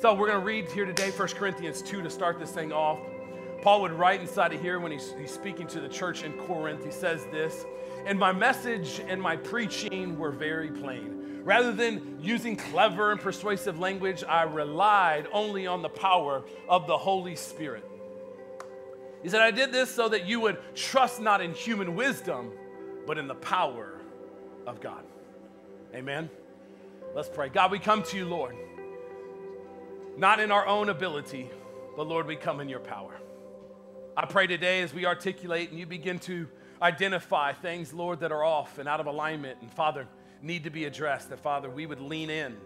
So we're going to read here today 1 Corinthians 2 to start this thing off. Paul would write inside of here when he's, he's speaking to the church in Corinth. He says this, and my message and my preaching were very plain. Rather than using clever and persuasive language, I relied only on the power of the Holy Spirit. He said, I did this so that you would trust not in human wisdom, but in the power of God. Amen. Let's pray. God, we come to you, Lord, not in our own ability, but Lord, we come in your power. I pray today as we articulate and you begin to identify things, Lord, that are off and out of alignment and, Father, need to be addressed, that, Father, we would lean in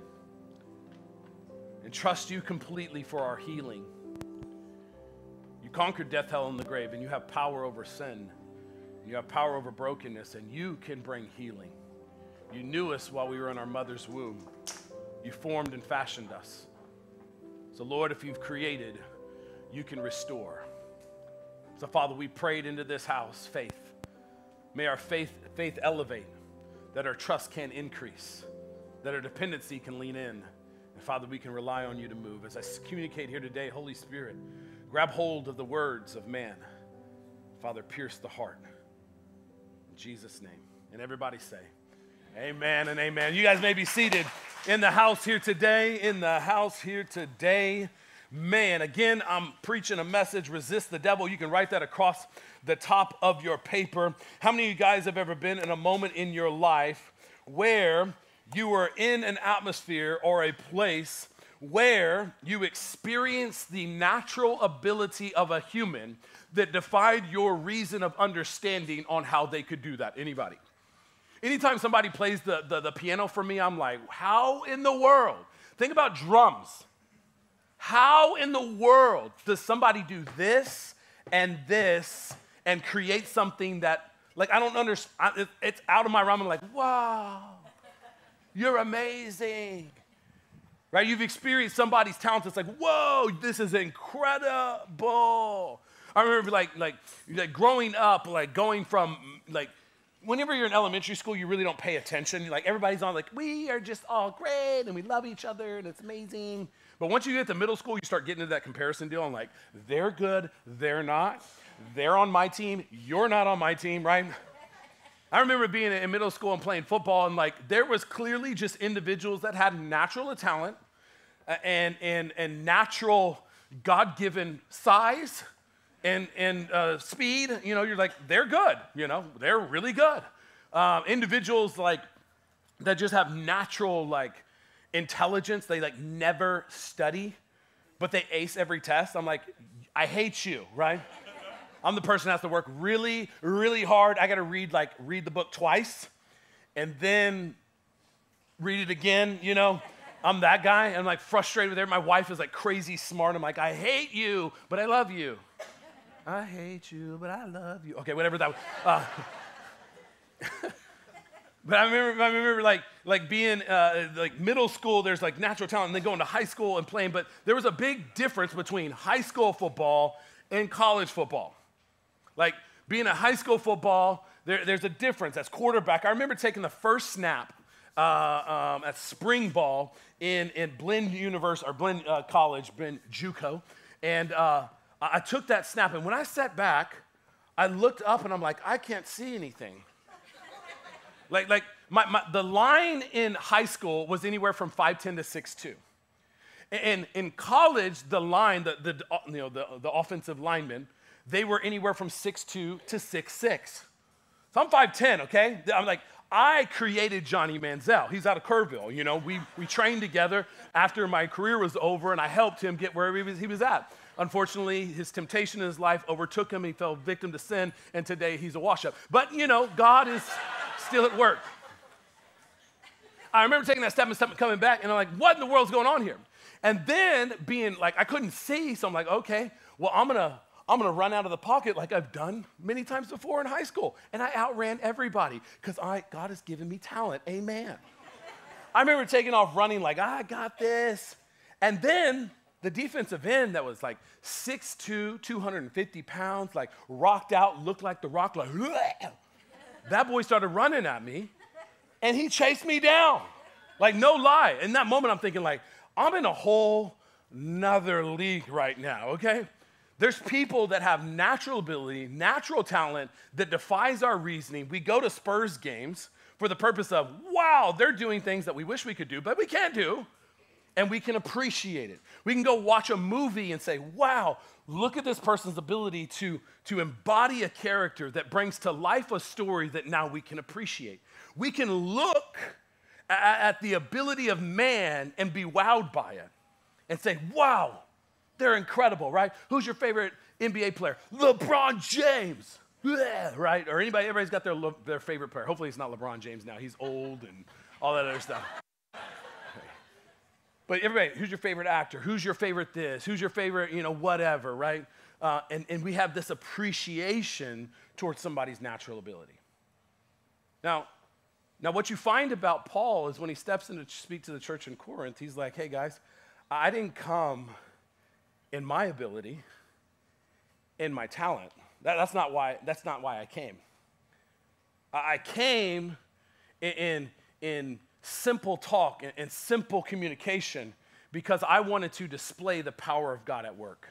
and trust you completely for our healing. You conquered death, hell, and the grave, and you have power over sin. You have power over brokenness, and you can bring healing. You knew us while we were in our mother's womb. You formed and fashioned us. So, Lord, if you've created, you can restore. So, Father, we prayed into this house faith. May our faith, faith elevate, that our trust can increase, that our dependency can lean in. And, Father, we can rely on you to move. As I communicate here today, Holy Spirit, grab hold of the words of man. Father, pierce the heart. In Jesus' name. And everybody say, Amen and amen. You guys may be seated in the house here today. In the house here today. Man, again, I'm preaching a message resist the devil. You can write that across the top of your paper. How many of you guys have ever been in a moment in your life where you were in an atmosphere or a place where you experienced the natural ability of a human that defied your reason of understanding on how they could do that? Anybody? Anytime somebody plays the, the, the, piano for me, I'm like, how in the world? Think about drums. How in the world does somebody do this and this and create something that, like, I don't understand? It's out of my realm. I'm like, wow, you're amazing. Right? You've experienced somebody's talent. It's like, whoa, this is incredible. I remember like, like, like growing up, like going from like whenever you're in elementary school, you really don't pay attention. Like everybody's on like, we are just all great and we love each other and it's amazing. But once you get to middle school, you start getting into that comparison deal and like, they're good, they're not. They're on my team, you're not on my team, right? I remember being in middle school and playing football, and like there was clearly just individuals that had natural talent uh, and, and, and natural God given size and, and uh, speed, you know, you're like, they're good, you know, they're really good. Um, individuals like that just have natural like intelligence, they like never study, but they ace every test. I'm like, I hate you, right? I'm the person that has to work really, really hard. I got to read like read the book twice, and then read it again. You know, I'm that guy. I'm like frustrated with it. My wife is like crazy smart. I'm like, I hate you, but I love you. I hate you, but I love you. Okay, whatever that was. Uh, but I remember, I remember like, like being uh, like middle school, there's like natural talent, and then going to high school and playing. But there was a big difference between high school football and college football. Like being a high school football, there, there's a difference. As quarterback, I remember taking the first snap uh, um, at spring ball in, in Blinn University, or Blinn uh, College, Blinn JUCO. And uh, I took that snap, and when I sat back, I looked up and I'm like, I can't see anything. like, like my, my, the line in high school was anywhere from 5'10 to 6'2. And in college, the line, the, the, uh, you know, the, the offensive linemen, they were anywhere from 6'2 to 6'6. So I'm 5'10, okay? I'm like, I created Johnny Manziel. He's out of Kerrville. You know, we, we trained together after my career was over, and I helped him get where he was, he was at. Unfortunately, his temptation in his life overtook him. He fell victim to sin, and today he's a wash up. But, you know, God is still at work. I remember taking that step and step coming back, and I'm like, what in the world's going on here? And then being like, I couldn't see, so I'm like, okay, well, I'm gonna, I'm gonna run out of the pocket like I've done many times before in high school. And I outran everybody because I God has given me talent. Amen. I remember taking off running like, I got this. And then the defensive end that was like 6'2, 250 pounds, like rocked out, looked like the rock, like, that boy started running at me and he chased me down. Like, no lie. In that moment, I'm thinking, like, I'm in a whole another league right now, okay? There's people that have natural ability, natural talent that defies our reasoning. We go to Spurs games for the purpose of, wow, they're doing things that we wish we could do, but we can't do. And we can appreciate it. We can go watch a movie and say, wow, look at this person's ability to, to embody a character that brings to life a story that now we can appreciate. We can look at, at the ability of man and be wowed by it and say, wow, they're incredible, right? Who's your favorite NBA player? LeBron James, yeah, right? Or anybody, everybody's got their, their favorite player. Hopefully it's not LeBron James now. He's old and all that other stuff. But everybody, who's your favorite actor? Who's your favorite this? Who's your favorite, you know, whatever, right? Uh, and, and we have this appreciation towards somebody's natural ability. Now, now, what you find about Paul is when he steps in to speak to the church in Corinth, he's like, hey guys, I didn't come in my ability, in my talent. That, that's, not why, that's not why I came. I came in, in, in simple talk and, simple communication because I wanted to display the power of God at work.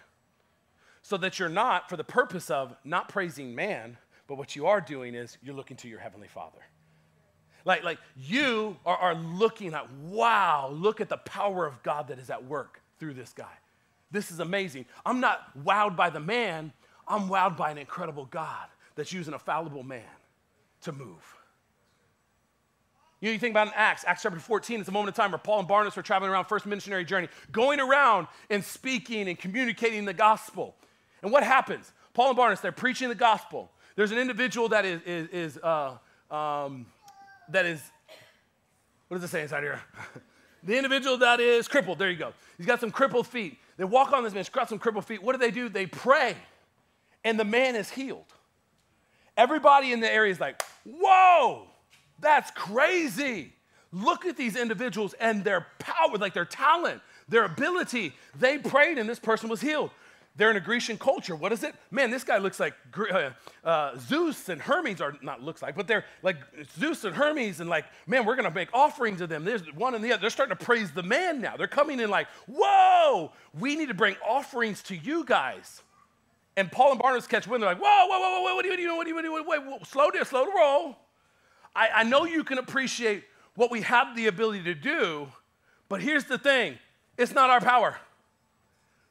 So that you're not, for the purpose of not praising man, but what you are doing is you're looking to your Heavenly Father. Like, like you are, are looking at, wow, look at the power of God that is at work through this guy. This is amazing. I'm not wowed by the man, I'm wowed by an incredible God that's using a fallible man to move. You, know, you think about in Acts, Acts chapter 14, it's a moment of time where Paul and Barnabas were traveling around first missionary journey, going around and speaking and communicating the gospel. And what happens? Paul and Barnabas, they're preaching the gospel. There's an individual that is, is, is uh, um, that is, what does it say inside here? the individual that is crippled, there you go. He's got some crippled feet. They walk on this man, he's got some crippled feet. What do they do? They pray, and the man is healed. Everybody in the area is like, whoa, that's crazy. Look at these individuals and their power, like their talent, their ability. They prayed, and this person was healed. They're in a Grecian culture. What is it? Man, this guy looks like uh, uh, Zeus and Hermes, are not looks like, but they're like Zeus and Hermes, and like, man, we're gonna make offerings to them. There's one and the other. They're starting to praise the man now. They're coming in like, whoa, we need to bring offerings to you guys. And Paul and Barnabas catch wind. They're like, whoa, whoa, whoa, whoa, what do you do? What do you do? Wait, wait, slow down, slow to roll. I, I know you can appreciate what we have the ability to do, but here's the thing it's not our power.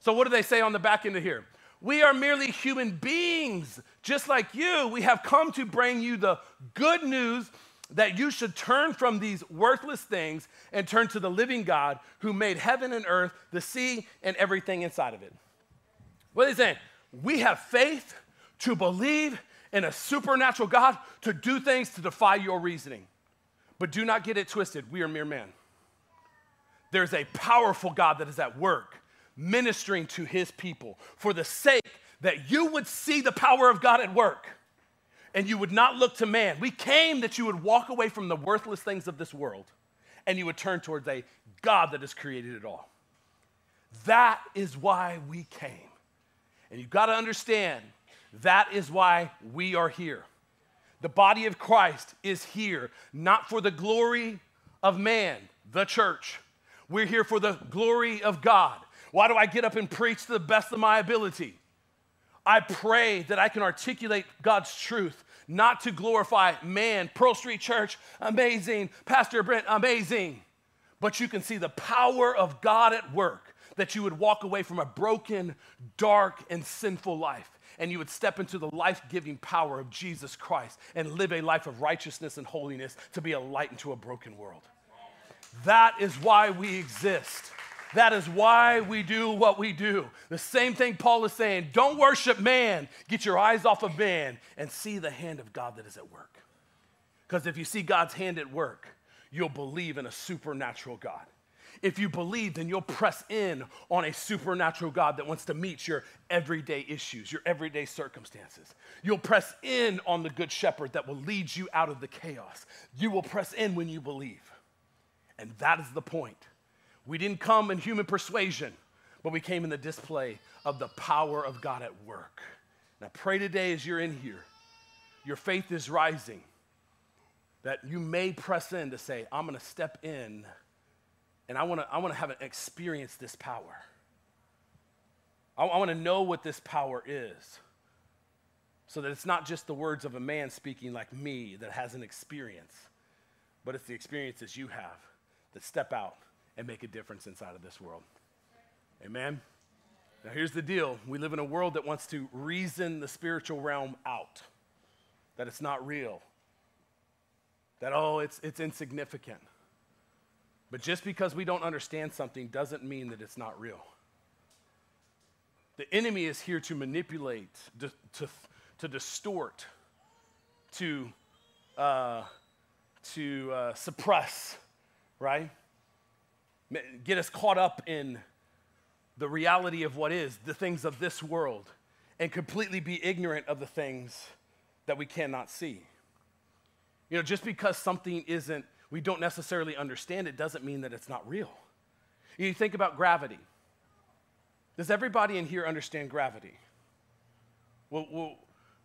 So, what do they say on the back end of here? We are merely human beings, just like you. We have come to bring you the good news that you should turn from these worthless things and turn to the living God who made heaven and earth, the sea, and everything inside of it. What are they saying? We have faith to believe in a supernatural God to do things to defy your reasoning. But do not get it twisted. We are mere men. There's a powerful God that is at work ministering to his people for the sake that you would see the power of God at work and you would not look to man. We came that you would walk away from the worthless things of this world and you would turn towards a God that has created it all. That is why we came. And you've got to understand that is why we are here. The body of Christ is here, not for the glory of man, the church. We're here for the glory of God. Why do I get up and preach to the best of my ability? I pray that I can articulate God's truth, not to glorify man. Pearl Street Church, amazing. Pastor Brent, amazing. But you can see the power of God at work, that you would walk away from a broken, dark, and sinful life, and you would step into the life giving power of Jesus Christ and live a life of righteousness and holiness to be a light into a broken world. That is why we exist. That is why we do what we do. The same thing Paul is saying don't worship man, get your eyes off of man and see the hand of God that is at work. Because if you see God's hand at work, you'll believe in a supernatural God. If you believe, then you'll press in on a supernatural God that wants to meet your everyday issues, your everyday circumstances. You'll press in on the good shepherd that will lead you out of the chaos. You will press in when you believe. And that is the point. We didn't come in human persuasion, but we came in the display of the power of God at work. And I pray today as you're in here, your faith is rising, that you may press in to say, I'm going to step in and I want to I want to have an experience this power. I, I want to know what this power is so that it's not just the words of a man speaking like me that has an experience, but it's the experiences you have that step out and make a difference inside of this world. Amen? Now, here's the deal we live in a world that wants to reason the spiritual realm out, that it's not real, that, oh, it's, it's insignificant. But just because we don't understand something doesn't mean that it's not real. The enemy is here to manipulate, to, to, to distort, to, uh, to uh, suppress, right? Get us caught up in the reality of what is, the things of this world, and completely be ignorant of the things that we cannot see. You know, just because something isn't, we don't necessarily understand it, doesn't mean that it's not real. You think about gravity. Does everybody in here understand gravity? Well, well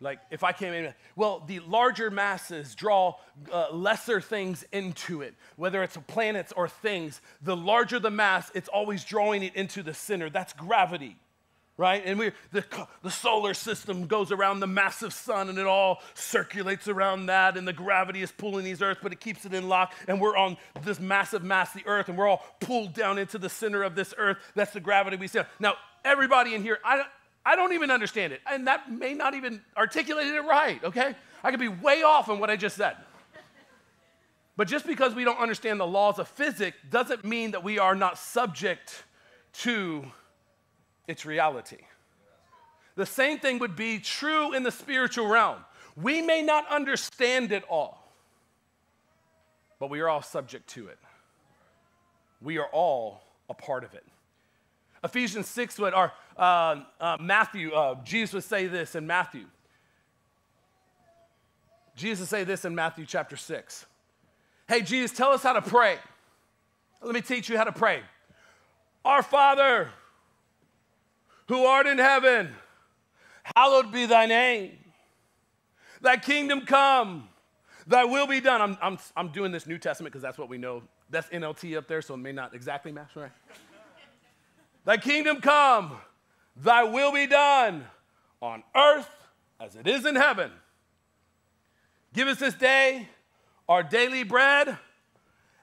like if I came in, well, the larger masses draw uh, lesser things into it, whether it's planets or things. The larger the mass, it's always drawing it into the center. That's gravity, right? And we the, the solar system goes around the massive sun and it all circulates around that, and the gravity is pulling these earth, but it keeps it in lock. And we're on this massive mass, the earth, and we're all pulled down into the center of this earth. That's the gravity we see. Now, everybody in here, I, I don't even understand it. And that may not even articulate it right, okay? I could be way off on what I just said. But just because we don't understand the laws of physics doesn't mean that we are not subject to its reality. The same thing would be true in the spiritual realm. We may not understand it all, but we are all subject to it. We are all a part of it. Ephesians 6 would, or uh, uh, Matthew, uh, Jesus would say this in Matthew. Jesus would say this in Matthew chapter 6. Hey, Jesus, tell us how to pray. Let me teach you how to pray. Our Father, who art in heaven, hallowed be thy name. Thy kingdom come, thy will be done. I'm, I'm, I'm doing this New Testament because that's what we know. That's NLT up there, so it may not exactly match, right? Thy kingdom come, thy will be done on earth as it is in heaven. Give us this day our daily bread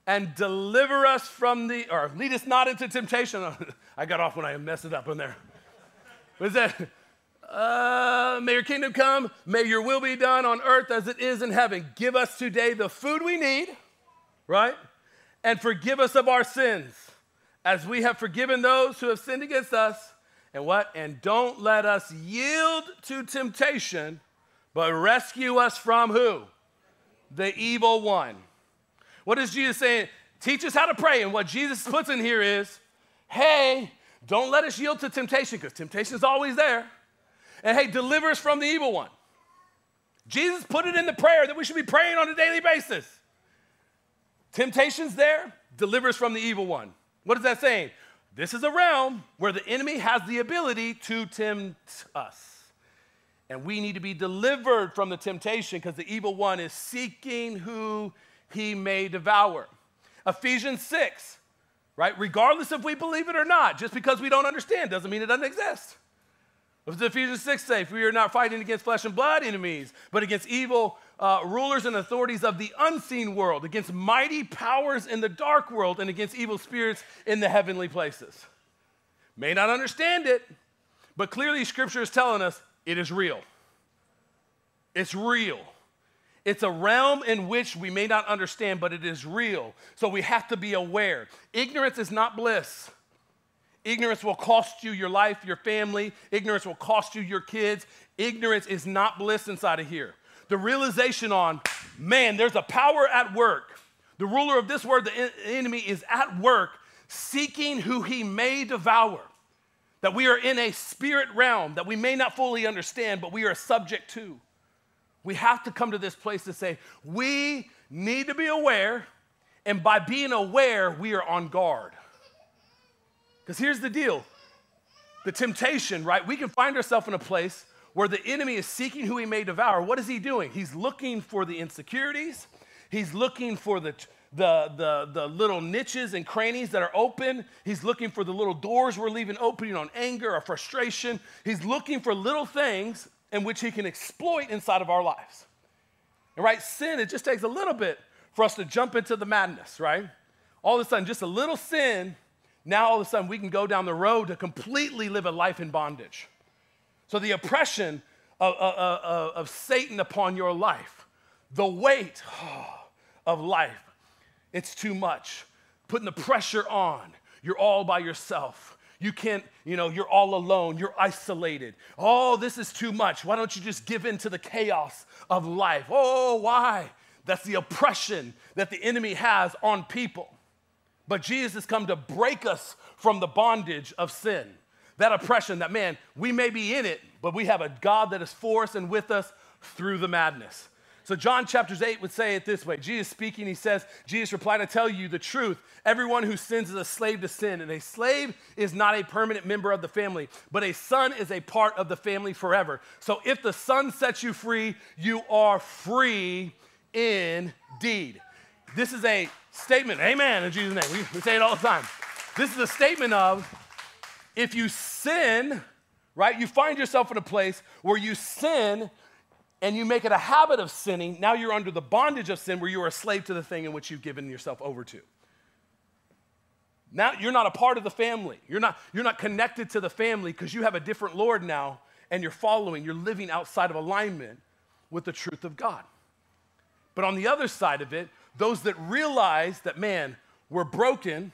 and deliver us from the, or lead us not into temptation. I got off when I messed it up in there. What is that? Uh, may your kingdom come, may your will be done on earth as it is in heaven. Give us today the food we need, right? And forgive us of our sins as we have forgiven those who have sinned against us. And what? And don't let us yield to temptation, but rescue us from who? The evil one. What is Jesus saying? Teach us how to pray. And what Jesus puts in here is, hey, don't let us yield to temptation because temptation is always there. And hey, deliver us from the evil one. Jesus put it in the prayer that we should be praying on a daily basis. Temptation's there, deliver us from the evil one. What is that saying? This is a realm where the enemy has the ability to tempt us. And we need to be delivered from the temptation because the evil one is seeking who he may devour. Ephesians 6, right? Regardless if we believe it or not, just because we don't understand doesn't mean it doesn't exist. What does Ephesians 6 say? If we are not fighting against flesh and blood enemies, but against evil uh, rulers and authorities of the unseen world, against mighty powers in the dark world, and against evil spirits in the heavenly places. May not understand it, but clearly Scripture is telling us it is real. It's real. It's a realm in which we may not understand, but it is real. So we have to be aware. Ignorance is not bliss. Ignorance will cost you your life, your family. Ignorance will cost you your kids. Ignorance is not bliss inside of here the realization on, man, there's a power at work. The ruler of this world, the enemy, is at work seeking who he may devour. That we are in a spirit realm that we may not fully understand, but we are subject to. We have to come to this place to say, we need to be aware, and by being aware, we are on guard. Because here's the deal the temptation, right? We can find ourselves in a place where the enemy is seeking who he may devour, what is he doing? He's looking for the insecurities, he's looking for the, the, the, the little niches and crannies that are open. He's looking for the little doors we're leaving opening on anger or frustration. He's looking for little things in which he can exploit inside of our lives. And right, sin, it just takes a little bit for us to jump into the madness, right? All of a sudden, just a little sin, now all of a sudden we can go down the road to completely live a life in bondage. So the oppression of, of, of, Satan upon your life, the weight of life, it's too much. Putting the pressure on, you're all by yourself. You can't, you know, you're all alone, you're isolated. Oh, this is too much. Why don't you just give in to the chaos of life? Oh, why? That's the oppression that the enemy has on people. But Jesus has come to break us from the bondage of sin. That oppression, that man, we may be in it, but we have a God that is for us and with us through the madness. So, John chapters 8 would say it this way Jesus speaking, he says, Jesus replied, I tell you the truth. Everyone who sins is a slave to sin, and a slave is not a permanent member of the family, but a son is a part of the family forever. So, if the son sets you free, you are free indeed. This is a statement, amen, in Jesus' name. We, we say it all the time. This is a statement of if you sin, right, you find yourself in a place where you sin and you make it a habit of sinning, now you're under the bondage of sin where you are a slave to the thing in which you've given yourself over to. Now you're not a part of the family. You're not, you're not connected to the family because you have a different Lord now and you're following, you're living outside of alignment with the truth of God. But on the other side of it, those that realize that, man, we're broken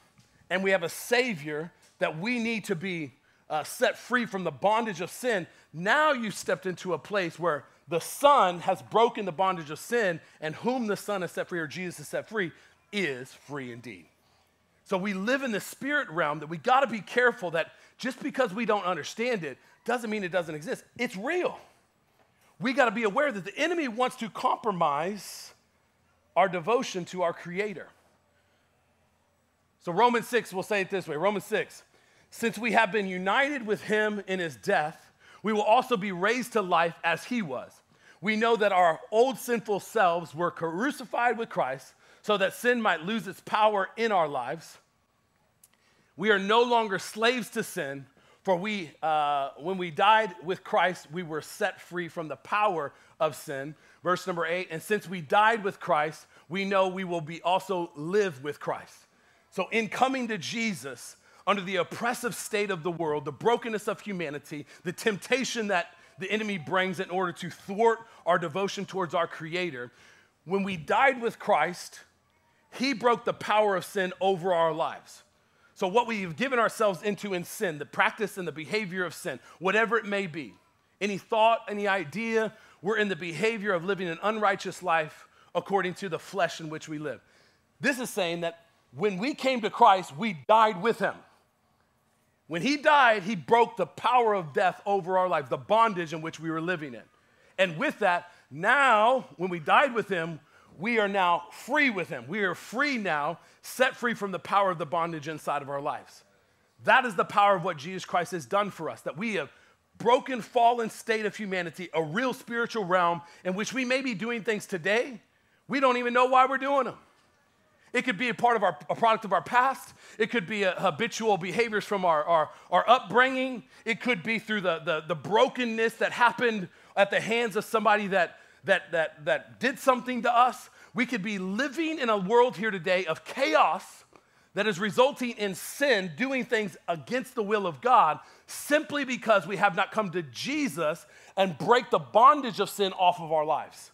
and we have a Savior that we need to be uh, set free from the bondage of sin, now you've stepped into a place where the Son has broken the bondage of sin, and whom the Son has set free, or Jesus has set free, is free indeed. So we live in the spirit realm that we got to be careful that just because we don't understand it doesn't mean it doesn't exist. It's real we got to be aware that the enemy wants to compromise our devotion to our Creator. So, Romans 6 will say it this way Romans 6 Since we have been united with him in his death, we will also be raised to life as he was. We know that our old sinful selves were crucified with Christ so that sin might lose its power in our lives. We are no longer slaves to sin for we, uh, when we died with Christ, we were set free from the power of sin. Verse number eight, and since we died with Christ, we know we will be also live with Christ. So, in coming to Jesus, under the oppressive state of the world, the brokenness of humanity, the temptation that the enemy brings in order to thwart our devotion towards our Creator, when we died with Christ, He broke the power of sin over our lives. So, what we've given ourselves into in sin, the practice and the behavior of sin, whatever it may be, any thought, any idea, we're in the behavior of living an unrighteous life according to the flesh in which we live. This is saying that when we came to Christ, we died with him. When he died, he broke the power of death over our life, the bondage in which we were living in. And with that, now, when we died with him, we are now free with him. We are free now, set free from the power of the bondage inside of our lives. That is the power of what Jesus Christ has done for us, that we have broken, fallen state of humanity, a real spiritual realm in which we may be doing things today. We don't even know why we're doing them. It could be a part of our a product of our past. It could be a, habitual behaviors from our, our, our upbringing. It could be through the, the, the brokenness that happened at the hands of somebody that that, that, that did something to us. We could be living in a world here today of chaos that is resulting in sin, doing things against the will of God, simply because we have not come to Jesus and break the bondage of sin off of our lives.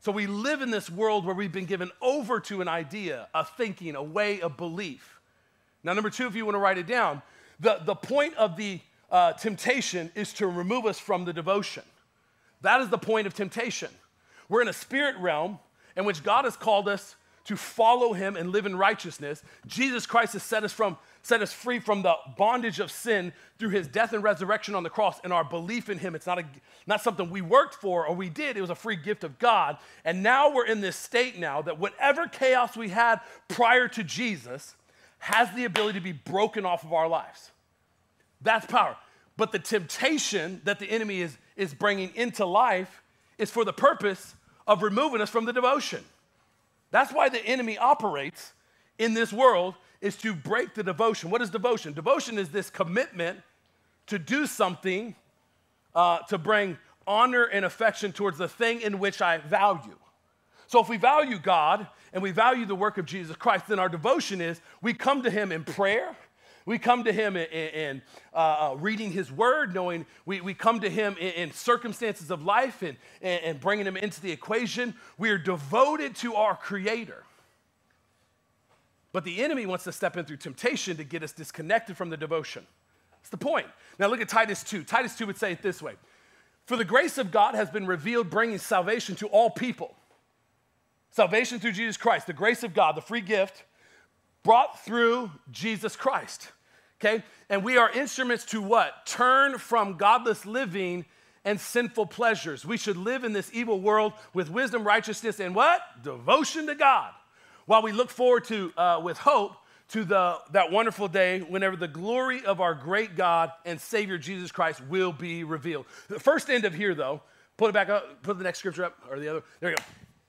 So we live in this world where we've been given over to an idea, a thinking, a way of belief. Now, number two, if you want to write it down, the, the point of the uh, temptation is to remove us from the devotion. That is the point of temptation. We're in a spirit realm in which God has called us to follow him and live in righteousness. Jesus Christ has set us from set us free from the bondage of sin through his death and resurrection on the cross and our belief in him. It's not, a, not something we worked for or we did, it was a free gift of God. And now we're in this state now that whatever chaos we had prior to Jesus has the ability to be broken off of our lives. That's power. But the temptation that the enemy is is bringing into life is for the purpose of removing us from the devotion. That's why the enemy operates in this world is to break the devotion. What is devotion? Devotion is this commitment to do something uh, to bring honor and affection towards the thing in which I value. So if we value God and we value the work of Jesus Christ, then our devotion is we come to Him in prayer. We come to Him in, in uh, uh, reading His Word, knowing we, we come to Him in, in circumstances of life and, and, and bringing Him into the equation. We are devoted to our Creator. But the enemy wants to step in through temptation to get us disconnected from the devotion. That's the point. Now look at Titus 2. Titus 2 would say it this way For the grace of God has been revealed, bringing salvation to all people. Salvation through Jesus Christ, the grace of God, the free gift brought through Jesus Christ. Okay? And we are instruments to what? Turn from godless living and sinful pleasures. We should live in this evil world with wisdom, righteousness, and what? Devotion to God. While we look forward to, uh, with hope, to the, that wonderful day whenever the glory of our great God and Savior Jesus Christ will be revealed. The first end of here, though, put it back up, put the next scripture up, or the other. There you go.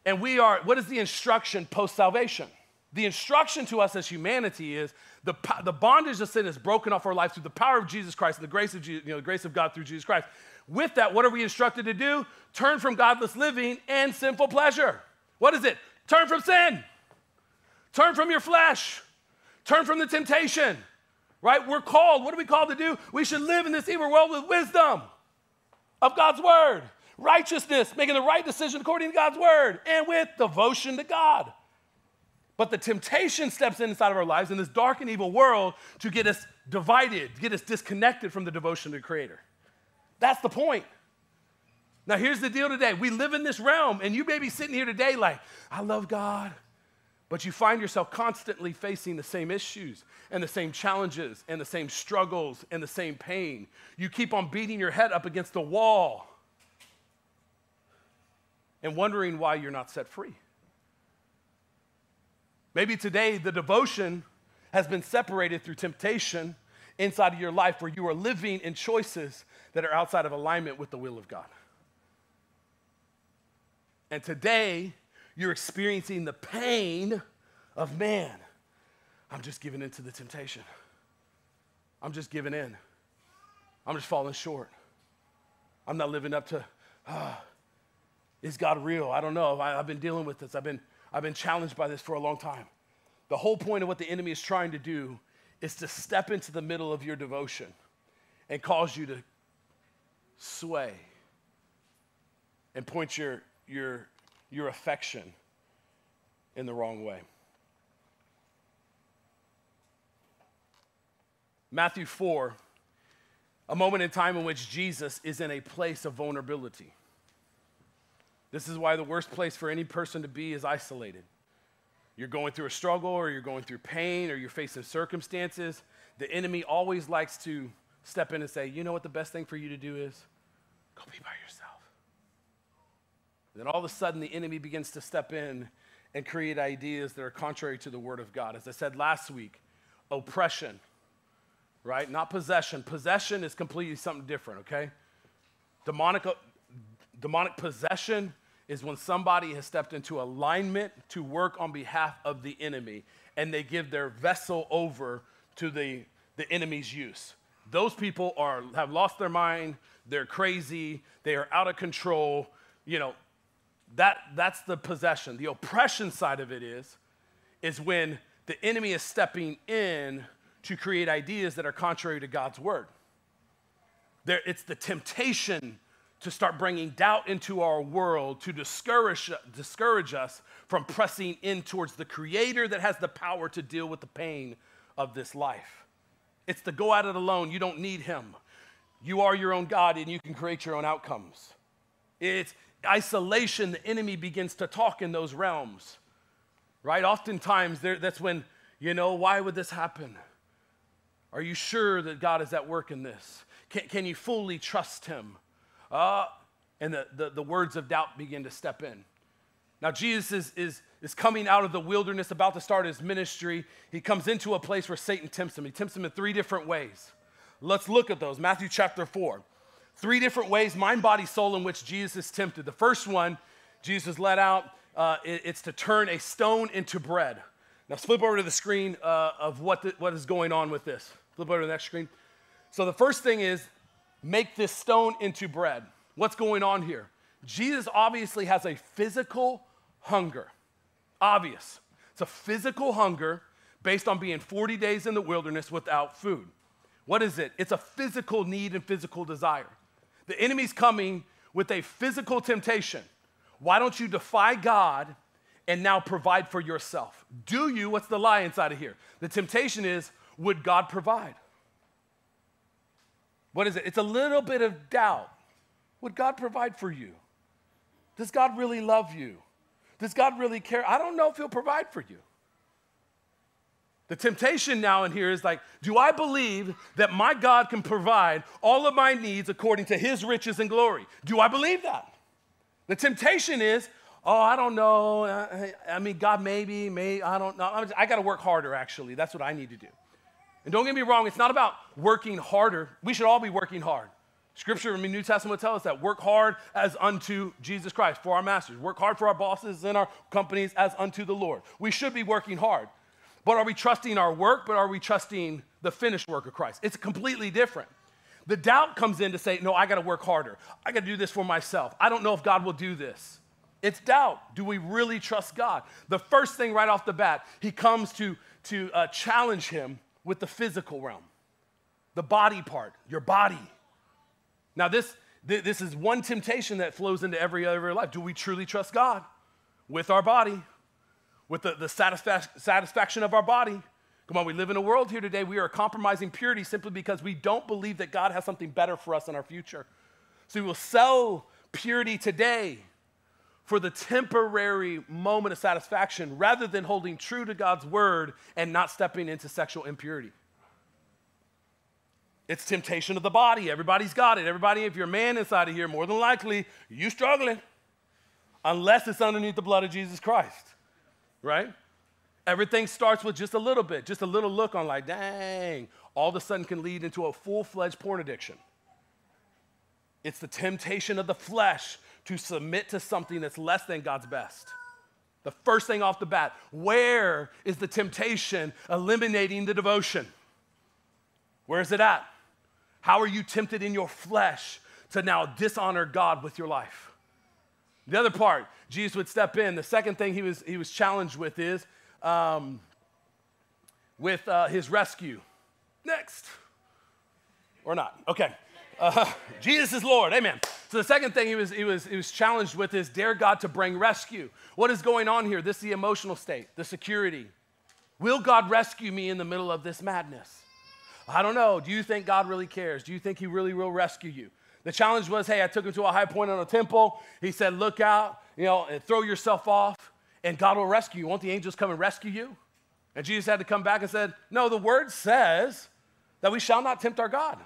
And we are, what is the instruction post salvation? The instruction to us as humanity is the, the bondage of sin is broken off our life through the power of Jesus Christ and the grace of, Jesus, you know, the grace of God through Jesus Christ. With that, what are we instructed to do? Turn from godless living and sinful pleasure. What is it? Turn from sin. Turn from your flesh. Turn from the temptation, right? We're called, what are we called to do? We should live in this evil world with wisdom of God's word, righteousness, making the right decision according to God's word, and with devotion to God. But the temptation steps inside of our lives in this dark and evil world to get us divided, to get us disconnected from the devotion to the Creator. That's the point. Now, here's the deal today. We live in this realm, and you may be sitting here today like, I love God. But you find yourself constantly facing the same issues and the same challenges and the same struggles and the same pain. You keep on beating your head up against the wall and wondering why you're not set free. Maybe today the devotion has been separated through temptation inside of your life where you are living in choices that are outside of alignment with the will of God. And today, you're experiencing the pain of man. I'm just giving in to the temptation. I'm just giving in. I'm just falling short. I'm not living up to, ah, is God real? I don't know. I, have been dealing with this. I've been, I've been challenged by this for a long time. The whole point of what the enemy is trying to do is to step into the middle of your devotion and cause you to sway and point your, your, your affection in the wrong way. Matthew 4, a moment in time in which Jesus is in a place of vulnerability. This is why the worst place for any person to be is isolated. You're going through a struggle, or you're going through pain, or you're facing circumstances. The enemy always likes to step in and say, You know what the best thing for you to do is? Go be by yourself. Then all of a sudden, the enemy begins to step in and create ideas that are contrary to the Word of God. As I said last week, oppression, right? Not possession. Possession is completely something different, okay? Demonic, demonic possession is when somebody has stepped into alignment to work on behalf of the enemy and they give their vessel over to the, the enemy's use. Those people are, have lost their mind, they're crazy, they are out of control. You know, that, that's the possession. The oppression side of it is, is when the enemy is stepping in to create ideas that are contrary to God's word. There, it's the temptation to start bringing doubt into our world to discourage, discourage us from pressing in towards the creator that has the power to deal with the pain of this life. It's to go at it alone. You don't need him. You are your own God and you can create your own outcomes. It's isolation. The enemy begins to talk in those realms, right? Oftentimes, that's when, you know, why would this happen? Are you sure that God is at work in this? Can, can you fully trust Him? Uh, and the, the, the words of doubt begin to step in. Now, Jesus is, is, is coming out of the wilderness, about to start his ministry. He comes into a place where Satan tempts him. He tempts him in three different ways. Let's look at those. Matthew chapter 4. Three different ways, mind, body, soul, in which Jesus is tempted. The first one, Jesus let out uh, it, it's to turn a stone into bread. Now, flip over to the screen uh, of what, the, what is going on with this. Flip over to the next screen. So, the first thing is make this stone into bread. What's going on here? Jesus obviously has a physical hunger. Obvious. It's a physical hunger based on being 40 days in the wilderness without food. What is it? It's a physical need and physical desire. The enemy's coming with a physical temptation. Why don't you defy God and now provide for yourself? Do you? What's the lie inside of here? The temptation is, would God provide? What is it? It's a little bit of doubt. Would God provide for you? Does God really love you? Does God really care? I don't know if He'll provide for you. The temptation now in here is like, do I believe that my God can provide all of my needs according to His riches and glory? Do I believe that? The temptation is, oh, I don't know. I mean, God, maybe, may, I don't know. I got to work harder, actually. That's what I need to do. And don't get me wrong, it's not about working harder. We should all be working hard. Scripture in the New Testament will tell us that work hard as unto Jesus Christ for our masters. Work hard for our bosses and our companies as unto the Lord. We should be working hard. But are we trusting our work, but are we trusting the finished work of Christ? It's completely different. The doubt comes in to say, no, I got to work harder. I got to do this for myself. I don't know if God will do this. It's doubt. Do we really trust God? The first thing right off the bat, he comes to, to uh, challenge him with the physical realm, the body part, your body. Now, this, th- this is one temptation that flows into every other life. Do we truly trust God with our body, with the, the satisfa- satisfaction of our body? Come on, we live in a world here today. We are compromising purity simply because we don't believe that God has something better for us in our future. So we will sell purity today for the temporary moment of satisfaction rather than holding true to God's word and not stepping into sexual impurity. It's temptation of the body. Everybody's got it. Everybody, if you're a man inside of here, more than likely, you struggling. Unless it's underneath the blood of Jesus Christ. Right? Everything starts with just a little bit, just a little look on, like, dang, all of a sudden can lead into a full fledged porn addiction. It's the temptation of the flesh to submit to something that's less than God's best. The first thing off the bat, where is the temptation eliminating the devotion? Where is it at? How are you tempted in your flesh to now dishonor God with your life? The other part, Jesus would step in. The second thing he was, he was challenged with is um, with uh, his rescue. Next. Or not. Okay. Uh, Jesus is Lord. Amen. So the second thing he was, he, was, he was challenged with is dare God to bring rescue. What is going on here? This is the emotional state, the security. Will God rescue me in the middle of this madness? I don't know. Do you think God really cares? Do you think he really will rescue you? The challenge was, hey, I took him to a high point on a temple. He said, look out, you know, and throw yourself off, and God will rescue you. Won't the angels come and rescue you? And Jesus had to come back and said, no, the word says that we shall not tempt our God.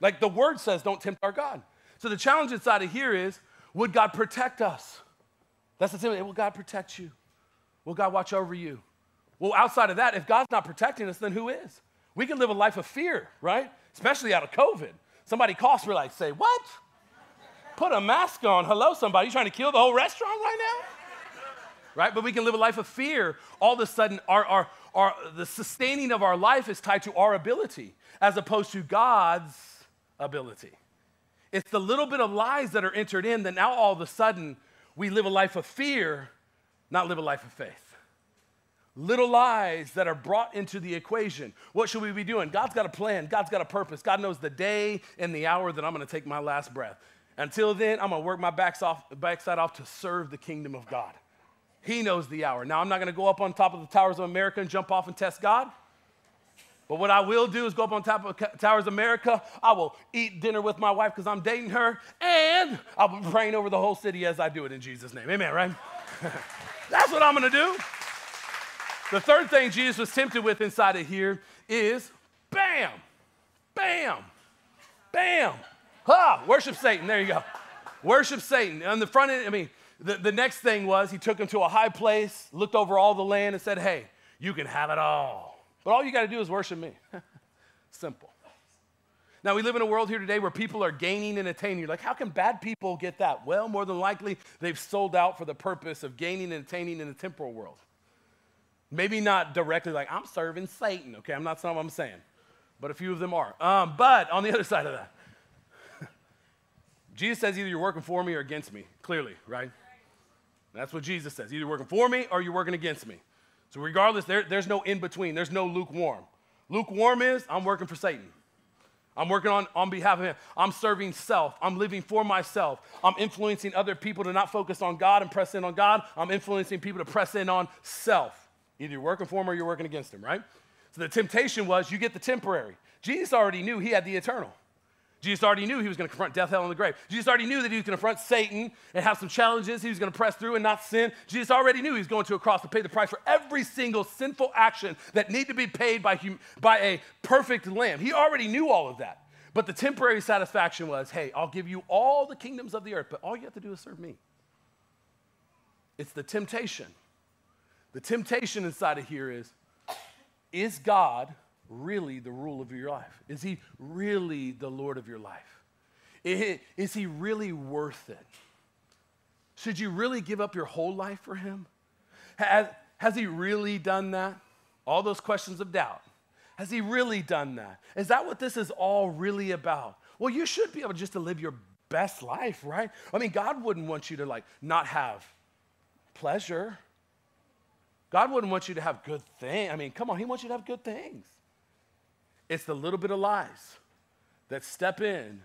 Like the word says, don't tempt our God. So the challenge inside of here is would God protect us? That's the thing. Will God protect you? Will God watch over you? Well, outside of that, if God's not protecting us, then who is? We can live a life of fear, right? Especially out of COVID. Somebody coughs, we're like, say, what? Put a mask on. Hello, somebody. You trying to kill the whole restaurant right now? Right? But we can live a life of fear. All of a sudden, our, our, our, the sustaining of our life is tied to our ability as opposed to God's ability. It's the little bit of lies that are entered in that now all of a sudden we live a life of fear, not live a life of faith. Little lies that are brought into the equation. What should we be doing? God's got a plan, God's got a purpose. God knows the day and the hour that I'm gonna take my last breath. Until then, I'm gonna work my off, backside off to serve the kingdom of God. He knows the hour. Now, I'm not gonna go up on top of the towers of America and jump off and test God. But what I will do is go up on top of Towers of America. I will eat dinner with my wife because I'm dating her, and I'll be praying over the whole city as I do it in Jesus' name. Amen, right? That's what I'm going to do. The third thing Jesus was tempted with inside of here is bam, bam, bam. Ha! Worship Satan. There you go. Worship Satan. On the front end, I mean, the, the next thing was he took him to a high place, looked over all the land, and said, Hey, you can have it all. But all you got to do is worship me. Simple. Now, we live in a world here today where people are gaining and attaining. You're like, how can bad people get that? Well, more than likely, they've sold out for the purpose of gaining and attaining in the temporal world. Maybe not directly like, I'm serving Satan, okay? I'm not saying what I'm saying, but a few of them are. Um, but on the other side of that, Jesus says either you're working for me or against me, clearly, right? That's what Jesus says. Either working for me or you're working against me. So, regardless, there, there's no in between, there's no lukewarm. Lukewarm is I'm working for Satan. I'm working on, on behalf of Him. I'm serving self. I'm living for myself. I'm influencing other people to not focus on God and press in on God. I'm influencing people to press in on self. Either you're working for Him or you're working against Him, right? So the temptation was you get the temporary. Jesus already knew He had the eternal. Jesus already knew he was going to confront death, hell, and the grave. Jesus already knew that he was going to confront Satan and have some challenges. He was going to press through and not sin. Jesus already knew he was going to a cross to pay the price for every single sinful action that need to be paid by, hum- by a perfect lamb. He already knew all of that. But the temporary satisfaction was hey, I'll give you all the kingdoms of the earth, but all you have to do is serve me. It's the temptation. The temptation inside of here is is God really the rule of your life? Is he really the Lord of your life? Is he really worth it? Should you really give up your whole life for him? Has, has he really done that? All those questions of doubt. Has he really done that? Is that what this is all really about? Well, you should be able just to live your best life, right? I mean, God wouldn't want you to like not have pleasure. God wouldn't want you to have good things. I mean, come on, he wants you to have good things. It's the little bit of lies that step in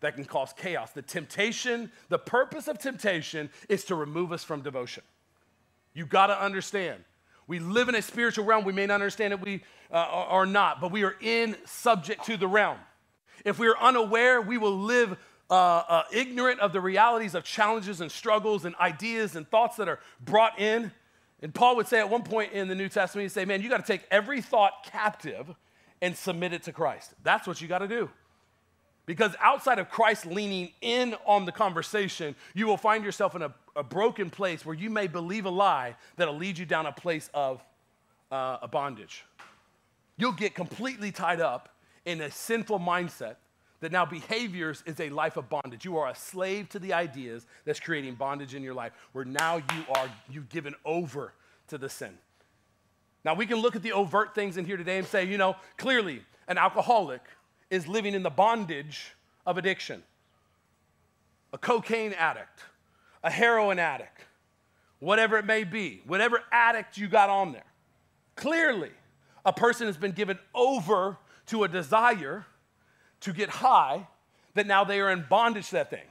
that can cause chaos. The temptation, the purpose of temptation is to remove us from devotion. You got to understand we live in a spiritual realm. We may not understand it, we uh, are not, but we are in subject to the realm. If we are unaware, we will live uh, uh, ignorant of the realities of challenges and struggles and ideas and thoughts that are brought in. And Paul would say at one point in the New Testament, he'd say, Man, you got to take every thought captive and submit it to Christ. That's what you got to do. Because outside of Christ leaning in on the conversation, you will find yourself in a, a broken place where you may believe a lie that'll lead you down a place of uh, a bondage. You'll get completely tied up in a sinful mindset that now behaviors is a life of bondage. You are a slave to the ideas that's creating bondage in your life, where now you are you've given over to the sin. Now we can look at the overt things in here today and say, you know, clearly an alcoholic is living in the bondage of addiction. A cocaine addict, a heroin addict, whatever it may be, whatever addict you got on there. Clearly, a person has been given over to a desire to get high that now they are in bondage to that thing.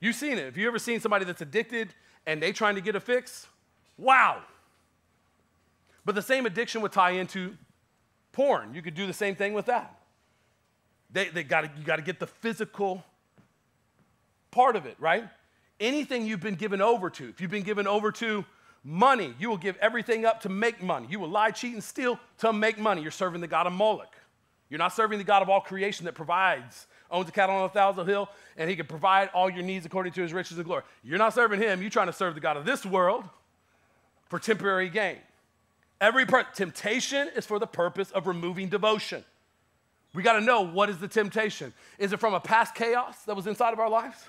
You've seen it. Have you ever seen somebody that's addicted and they trying to get a fix? Wow. But the same addiction would tie into porn. You could do the same thing with that. They, they gotta, you got to get the physical part of it, right? Anything you've been given over to, if you've been given over to money, you will give everything up to make money. You will lie, cheat, and steal to make money. You're serving the God of Moloch. You're not serving the God of all creation that provides, owns a cattle on a thousand hill, and he can provide all your needs according to his riches and glory. You're not serving him. You're trying to serve the God of this world for temporary gain. Every per- temptation is for the purpose of removing devotion. We got to know what is the temptation. Is it from a past chaos that was inside of our lives?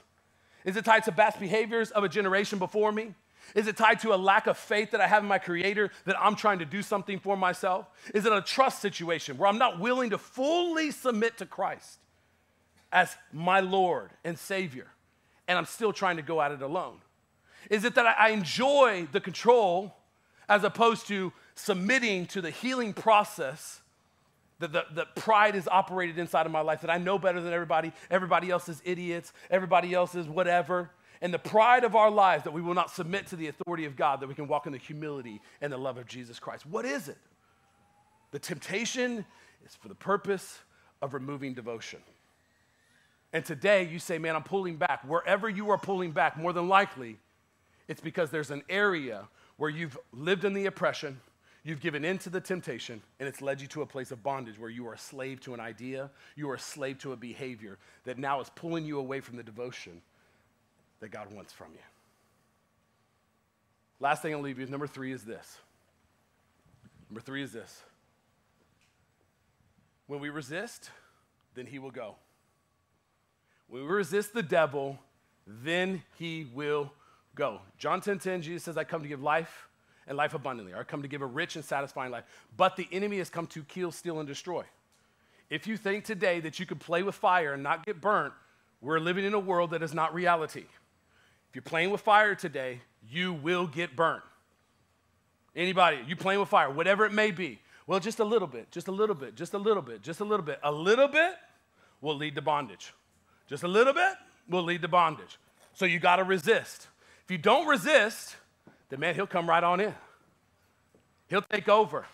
Is it tied to past behaviors of a generation before me? Is it tied to a lack of faith that I have in my Creator that I'm trying to do something for myself? Is it a trust situation where I'm not willing to fully submit to Christ as my Lord and Savior and I'm still trying to go at it alone? Is it that I enjoy the control as opposed to submitting to the healing process that the, the pride is operated inside of my life, that I know better than everybody, everybody else is idiots, everybody else is whatever. And the pride of our lives that we will not submit to the authority of God, that we can walk in the humility and the love of Jesus Christ. What is it? The temptation is for the purpose of removing devotion. And today you say, man, I'm pulling back. Wherever you are pulling back, more than likely, it's because there's an area where you've lived in the oppression, You've given in to the temptation, and it's led you to a place of bondage where you are a slave to an idea, you are a slave to a behavior that now is pulling you away from the devotion that God wants from you. Last thing I'll leave you is number three is this. Number three is this. When we resist, then he will go. When we resist the devil, then he will go. John 10 10, Jesus says, I come to give life and life abundantly. I come to give a rich and satisfying life. But the enemy has come to kill, steal, and destroy. If you think today that you can play with fire and not get burnt, we're living in a world that is not reality. You're playing with fire today, you will get burnt. Anybody, you playing with fire, whatever it may be. Well, just a little bit, just a little bit, just a little bit, just a little bit. A little bit will lead to bondage. Just a little bit will lead to bondage. So you got to resist. If you don't resist, then man, he'll come right on in. He'll take over.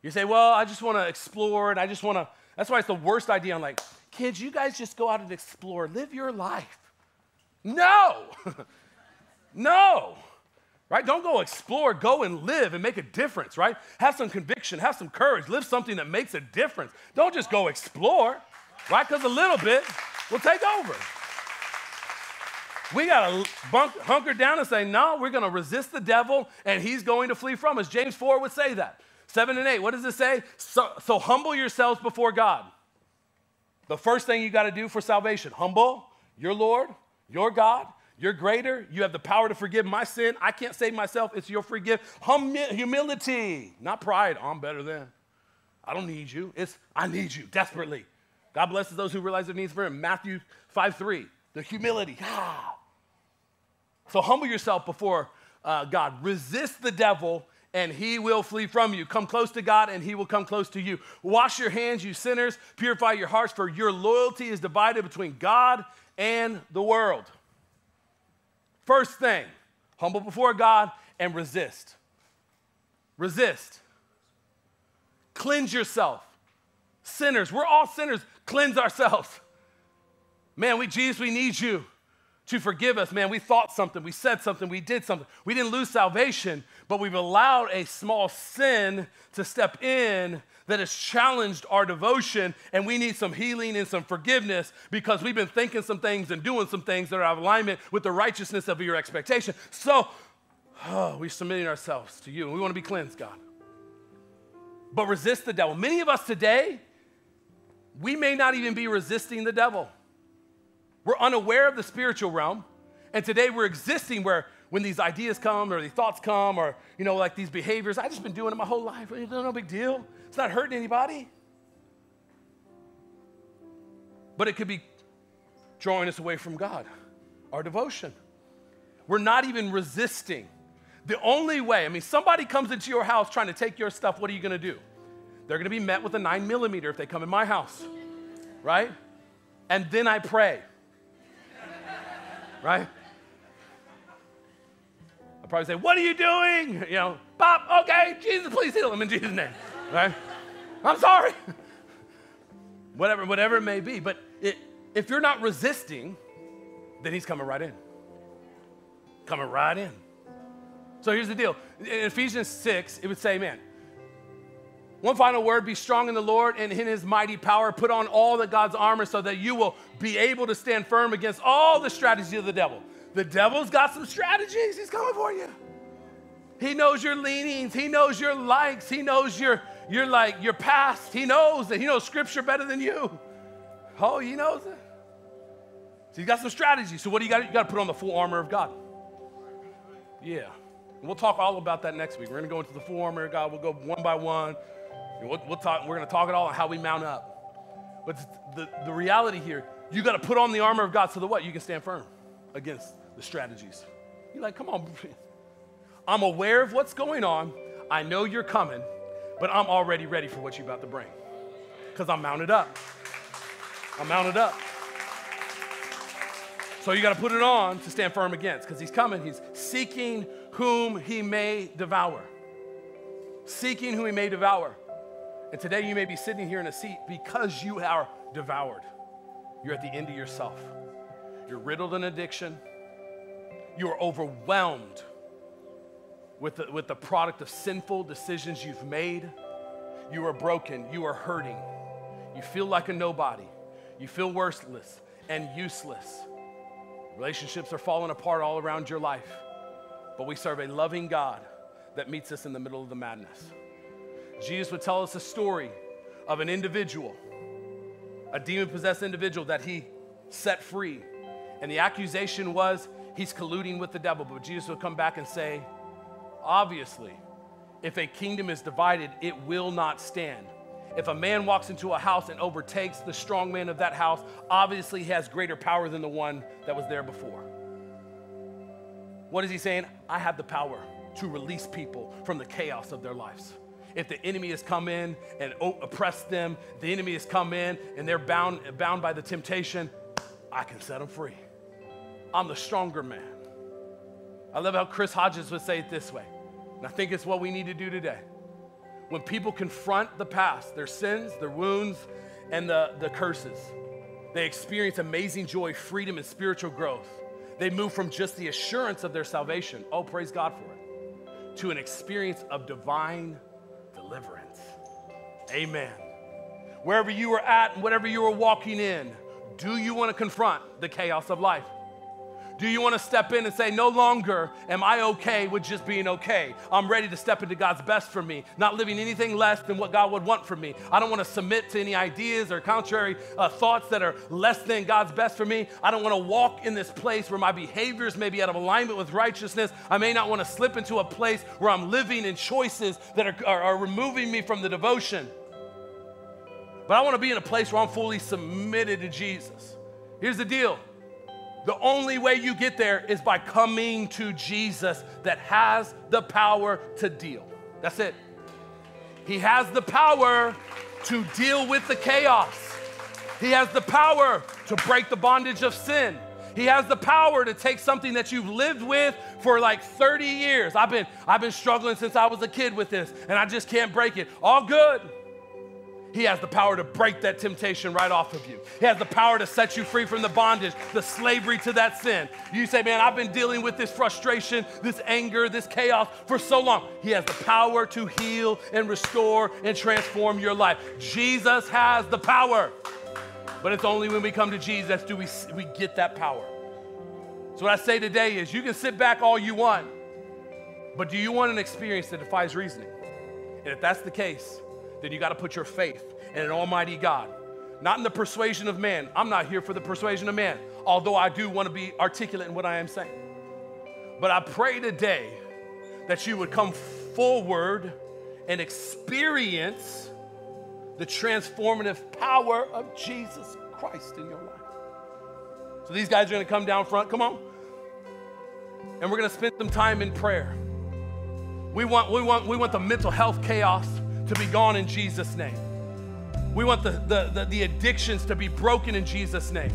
You say, well, I just want to explore and I just want to, that's why it's the worst idea. I'm like, kids, you guys just go out and explore, live your life. No, no, right? Don't go explore, go and live and make a difference, right? Have some conviction, have some courage, live something that makes a difference. Don't just go explore, right? Because a little bit will take over. We got to hunker down and say, no, we're going to resist the devil and he's going to flee from us. James 4 would say that. 7 and 8, what does it say? So, so humble yourselves before God. The first thing you got to do for salvation humble your Lord, your God. You're greater. You have the power to forgive my sin. I can't save myself. It's your forgive. Hum- humility, not pride. I'm better than. I don't need you. It's I need you desperately. God blesses those who realize their needs for Him. Matthew 5 3. The humility. Ah. So humble yourself before uh, God. Resist the devil and he will flee from you. Come close to God and he will come close to you. Wash your hands, you sinners. Purify your hearts, for your loyalty is divided between God and the world. First thing, humble before God and resist. Resist. Cleanse yourself. Sinners, we're all sinners. Cleanse ourselves. Man, we Jesus, we need you to forgive us. Man, we thought something, we said something, we did something. We didn't lose salvation, but we've allowed a small sin to step in that has challenged our devotion, and we need some healing and some forgiveness because we've been thinking some things and doing some things that are out of alignment with the righteousness of your expectation. So, oh, we're submitting ourselves to you, and we want to be cleansed, God. But resist the devil. Many of us today, we may not even be resisting the devil. We're unaware of the spiritual realm. And today we're existing where when these ideas come or these thoughts come or, you know, like these behaviors, I've just been doing it my whole life. No big deal. It's not hurting anybody. But it could be drawing us away from God, our devotion. We're not even resisting. The only way, I mean, somebody comes into your house trying to take your stuff, what are you gonna do? They're gonna be met with a nine millimeter if they come in my house, right? And then I pray right? I'll probably say, What are you doing? You know, Pop, okay, Jesus, please heal him in Jesus' name, right? I'm sorry. whatever, whatever it may be. But it, if you're not resisting, then he's coming right in. Coming right in. So here's the deal. In Ephesians 6, it would say, man, one final word be strong in the Lord and in his mighty power. Put on all the God's armor so that you will be able to stand firm against all the strategies of the devil. The devil's got some strategies, he's coming for you. He knows your leanings, he knows your likes, he knows your, your like your past. He knows that he knows scripture better than you. Oh, he knows it. So he's got some strategies. So what do you got? You got to put on the full armor of God. Yeah. We'll talk all about that next week. We're going to go into the full armor of God. We'll go one by one. We'll, we'll talk, we're going to talk it all on how we mount up. But the, the reality here, you got to put on the armor of God so that what? You can stand firm against the strategies. You're like, come on. I'm aware of what's going on. I know you're coming, but I'm already ready for what you're about to bring because I'm mounted up. I'm mounted up. So you got to put it on to stand firm against because he's coming. He's seeking whom he may devour. Seeking whom he may devour. And today you may be sitting here in a seat because you are devoured. You're at the end of yourself. You're riddled in addiction. You are overwhelmed with the, with the product of sinful decisions you've made. You are broken. You are hurting. You feel like a nobody. You feel worthless and useless. Relationships are falling apart all around your life. But we serve a loving God that meets us in the middle of the madness. Jesus would tell us a story of an individual, a demon possessed individual that he set free. And the accusation was he's colluding with the devil. But Jesus would come back and say, obviously, if a kingdom is divided, it will not stand. If a man walks into a house and overtakes the strong man of that house, obviously he has greater power than the one that was there before. What is he saying? I have the power to release people from the chaos of their lives. If the enemy has come in and oppressed them, the enemy has come in and they're bound, bound by the temptation, I can set them free. I'm the stronger man. I love how Chris Hodges would say it this way, and I think it's what we need to do today. When people confront the past, their sins, their wounds, and the, the curses, they experience amazing joy, freedom, and spiritual growth. They move from just the assurance of their salvation, oh, praise God for it, to an experience of divine deliverance. Amen. Wherever you are at and whatever you are walking in, do you want to confront the chaos of life? Do you want to step in and say, No longer am I okay with just being okay? I'm ready to step into God's best for me, not living anything less than what God would want for me. I don't want to submit to any ideas or contrary uh, thoughts that are less than God's best for me. I don't want to walk in this place where my behaviors may be out of alignment with righteousness. I may not want to slip into a place where I'm living in choices that are, are, are removing me from the devotion. But I want to be in a place where I'm fully submitted to Jesus. Here's the deal the only way you get there is by coming to Jesus that has the power to deal. That's it. He has the power to deal with the chaos. He has the power to break the bondage of sin. He has the power to take something that you've lived with for like 30 years. I've been, I've been struggling since I was a kid with this, and I just can't break it. All good. He has the power to break that temptation right off of you. He has the power to set you free from the bondage, the slavery to that sin. You say, Man, I've been dealing with this frustration, this anger, this chaos for so long. He has the power to heal and restore and transform your life. Jesus has the power. But it's only when we come to Jesus do we, we get that power. So, what I say today is you can sit back all you want, but do you want an experience that defies reasoning? And if that's the case, then you got to put your faith in an almighty God, not in the persuasion of man. I'm not here for the persuasion of man, although I do want to be articulate in what I am saying. But I pray today that you would come forward and experience the transformative power of Jesus Christ in your life. So these guys are going to come down front. Come on. And we're going to spend some time in prayer. We want, we want, we want the mental health chaos to be gone in Jesus' name. We want the, the, the, the addictions to be broken in Jesus' name.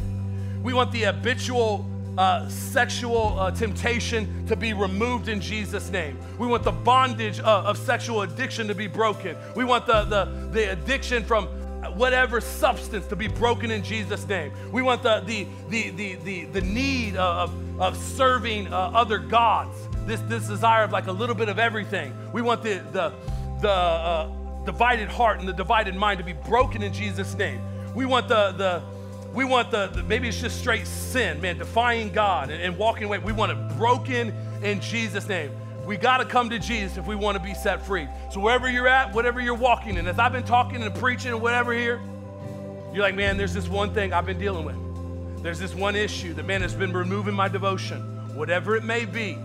We want the habitual uh, sexual uh, temptation to be removed in Jesus' name. We want the bondage uh, of sexual addiction to be broken. We want the, the, the addiction from whatever substance to be broken in Jesus' name. We want the, the, the, the, the, the need of, of serving uh, other gods, this, this desire of like a little bit of everything. We want the, the, the uh, divided heart and the divided mind to be broken in Jesus' name. We want the, the we want the, the maybe it's just straight sin, man, defying God and, and walking away. We want it broken in Jesus' name. We got to come to Jesus if we want to be set free. So wherever you're at, whatever you're walking in, as I've been talking and preaching and whatever here, you're like, man, there's this one thing I've been dealing with. There's this one issue that, man, has been removing my devotion. Whatever it may be,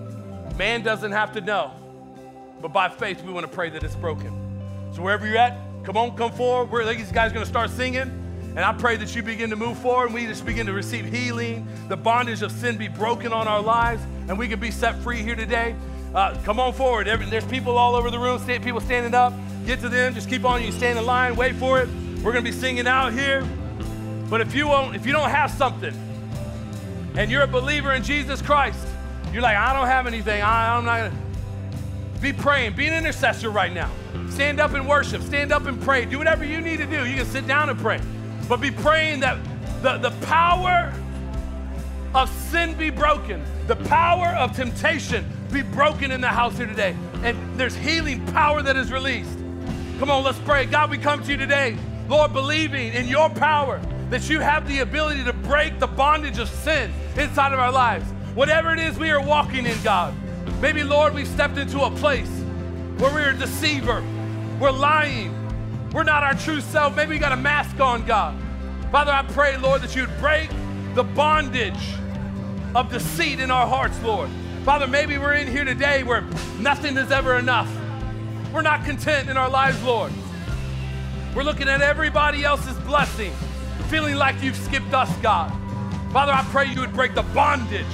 man doesn't have to know. But by faith, we want to pray that it's broken. So wherever you're at, come on, come forward. We're, these guys are going to start singing. And I pray that you begin to move forward and we just begin to receive healing. The bondage of sin be broken on our lives and we can be set free here today. Uh, come on forward. There's people all over the room, people standing up. Get to them. Just keep on. You stand in line. Wait for it. We're going to be singing out here. But if you won't, if you don't have something, and you're a believer in Jesus Christ, you're like, I don't have anything. I, I'm not going to be praying. Be an intercessor right now. Stand up and worship. Stand up and pray. Do whatever you need to do. You can sit down and pray. But be praying that the, the power of sin be broken, the power of temptation be broken in the house here today. And there's healing power that is released. Come on, let's pray. God, we come to you today, Lord, believing in your power that you have the ability to break the bondage of sin inside of our lives. Whatever it is we are walking in, God. Maybe, Lord, we've stepped into a place where we're a deceiver we're lying. We're not our true self. Maybe we got a mask on, God. Father, I pray, Lord, that you'd break the bondage of deceit in our hearts, Lord. Father, maybe we're in here today where nothing is ever enough. We're not content in our lives, Lord. We're looking at everybody else's blessing, feeling like you've skipped us, God. Father, I pray you would break the bondage,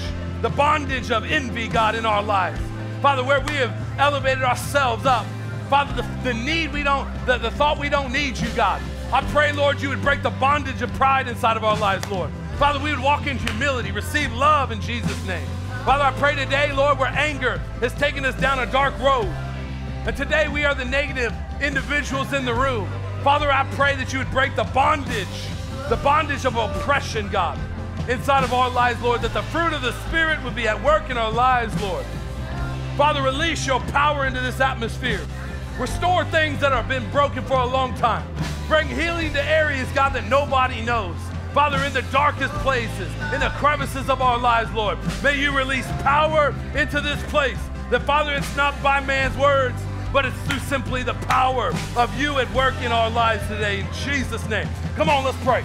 the bondage of envy, God, in our lives. Father, where we have elevated ourselves up. Father, the, the need we don't, the, the thought we don't need you, God. I pray, Lord, you would break the bondage of pride inside of our lives, Lord. Father, we would walk in humility, receive love in Jesus' name. Father, I pray today, Lord, where anger has taken us down a dark road. And today we are the negative individuals in the room. Father, I pray that you would break the bondage, the bondage of oppression, God, inside of our lives, Lord, that the fruit of the Spirit would be at work in our lives, Lord. Father, release your power into this atmosphere. Restore things that have been broken for a long time. Bring healing to areas, God, that nobody knows. Father, in the darkest places, in the crevices of our lives, Lord, may you release power into this place. That, Father, it's not by man's words, but it's through simply the power of you at work in our lives today. In Jesus' name. Come on, let's pray.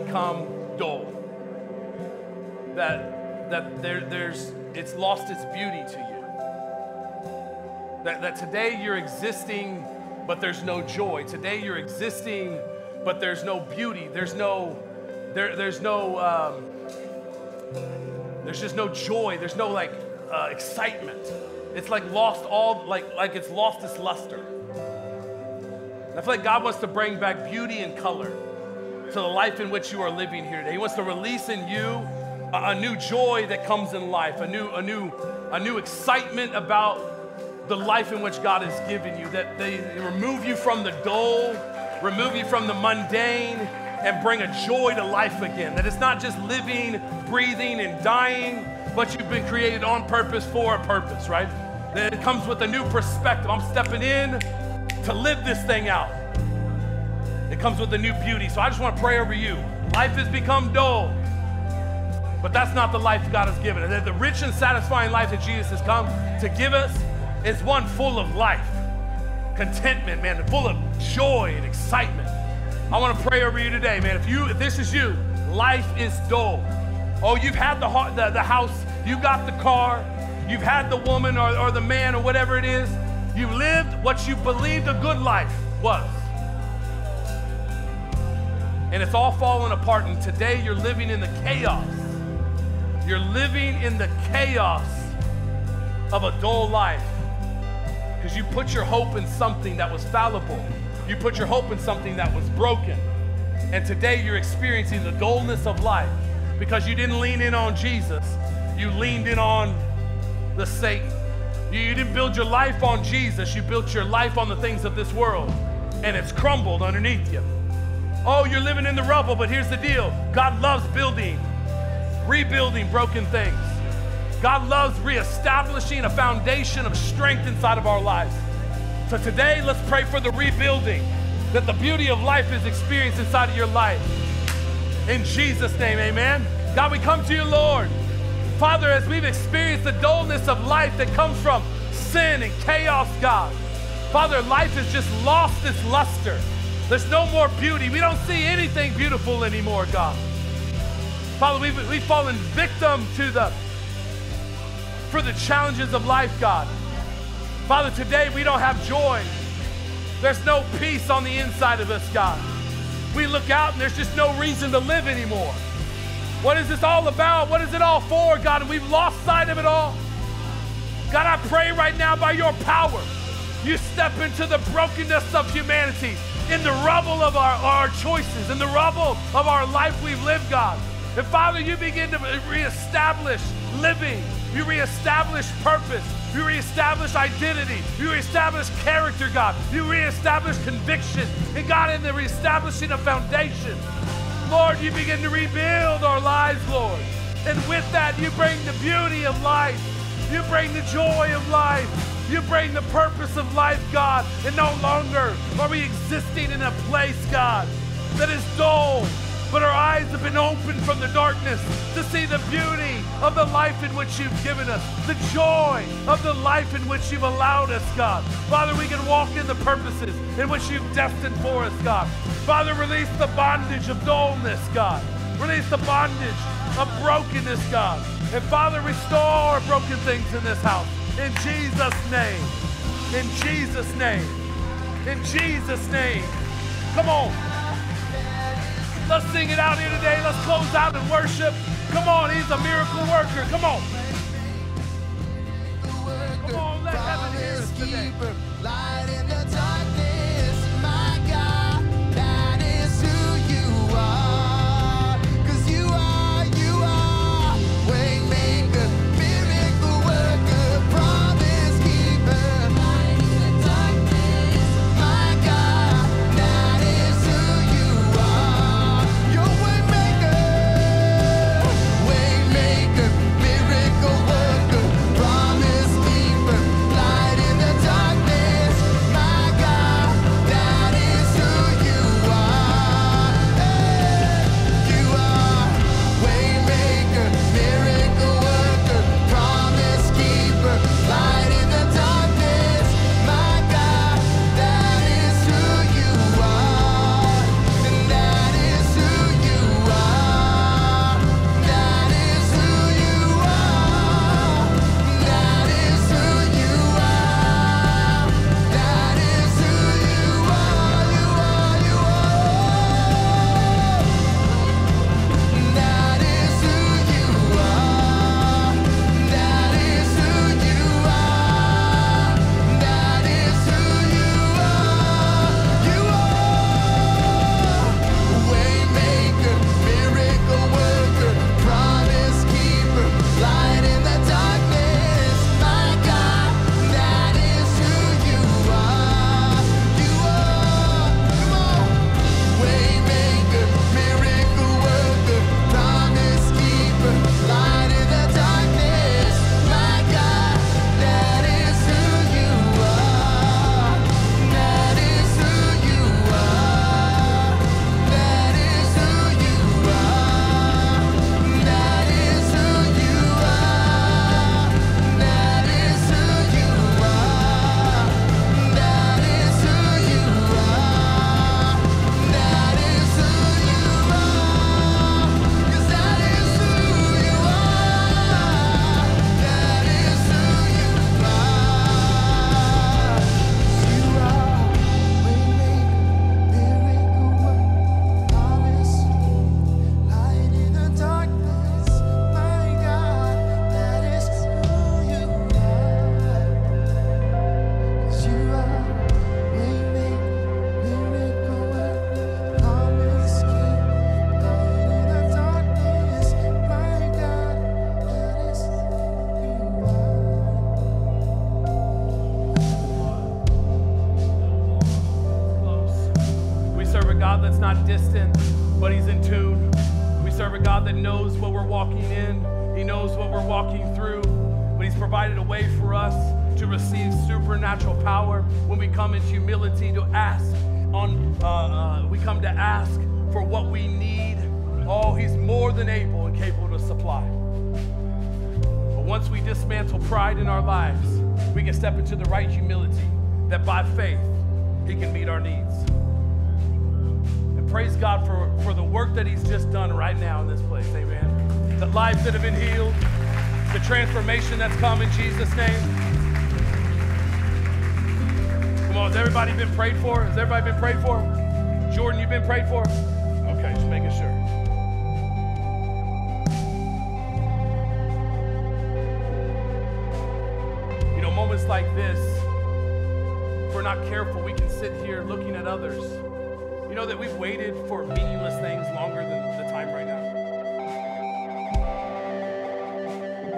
Become dull. That that there, there's it's lost its beauty to you. That, that today you're existing, but there's no joy. Today you're existing, but there's no beauty. There's no, there, there's no, um, there's just no joy. There's no like uh, excitement. It's like lost all, like, like it's lost its luster. I feel like God wants to bring back beauty and color to the life in which you are living here today. He wants to release in you a, a new joy that comes in life, a new, a new, a new excitement about the life in which God has given you. That they remove you from the dull, remove you from the mundane, and bring a joy to life again. That it's not just living, breathing, and dying, but you've been created on purpose for a purpose, right? That it comes with a new perspective. I'm stepping in to live this thing out. It comes with a new beauty. So I just want to pray over you. Life has become dull, but that's not the life God has given. The rich and satisfying life that Jesus has come to give us is one full of life, contentment, man, full of joy and excitement. I want to pray over you today, man. If you, if this is you, life is dull. Oh, you've had the, the, the house, you got the car, you've had the woman or, or the man or whatever it is. You lived what you believed a good life was. And it's all fallen apart. And today you're living in the chaos. You're living in the chaos of a dull life because you put your hope in something that was fallible. You put your hope in something that was broken. And today you're experiencing the dullness of life because you didn't lean in on Jesus. You leaned in on the Satan. You, you didn't build your life on Jesus. You built your life on the things of this world. And it's crumbled underneath you. Oh, you're living in the rubble, but here's the deal God loves building, rebuilding broken things. God loves reestablishing a foundation of strength inside of our lives. So today, let's pray for the rebuilding that the beauty of life is experienced inside of your life. In Jesus' name, amen. God, we come to you, Lord. Father, as we've experienced the dullness of life that comes from sin and chaos, God, Father, life has just lost its luster. There's no more beauty. We don't see anything beautiful anymore, God. Father, we've, we've fallen victim to the for the challenges of life, God. Father, today we don't have joy. There's no peace on the inside of us, God. We look out and there's just no reason to live anymore. What is this all about? What is it all for, God? And we've lost sight of it all. God, I pray right now by your power, you step into the brokenness of humanity in the rubble of our, our choices, in the rubble of our life we've lived, God. And Father, you begin to reestablish living, you reestablish purpose, you reestablish identity, you reestablish character, God. You reestablish conviction. And God, in the reestablishing of foundation, Lord, you begin to rebuild our lives, Lord. And with that, you bring the beauty of life. You bring the joy of life. You bring the purpose of life, God, and no longer are we existing in a place, God, that is dull, but our eyes have been opened from the darkness to see the beauty of the life in which you've given us, the joy of the life in which you've allowed us, God. Father, we can walk in the purposes in which you've destined for us, God. Father, release the bondage of dullness, God. Release the bondage of brokenness, God. And Father, restore broken things in this house. In Jesus' name. In Jesus' name. In Jesus' name. Come on. Let's sing it out here today. Let's close out and worship. Come on, he's a miracle worker. Come on. Come on, let heaven hear us today. Pride in our lives we can step into the right humility that by faith he can meet our needs and praise god for, for the work that he's just done right now in this place amen the lives that have been healed the transformation that's come in jesus name Come on, has everybody been prayed for? Has everybody been prayed for? Jordan, you've been prayed for? Okay, just making sure. This, if we're not careful, we can sit here looking at others. You know that we've waited for meaningless things longer than the time right now.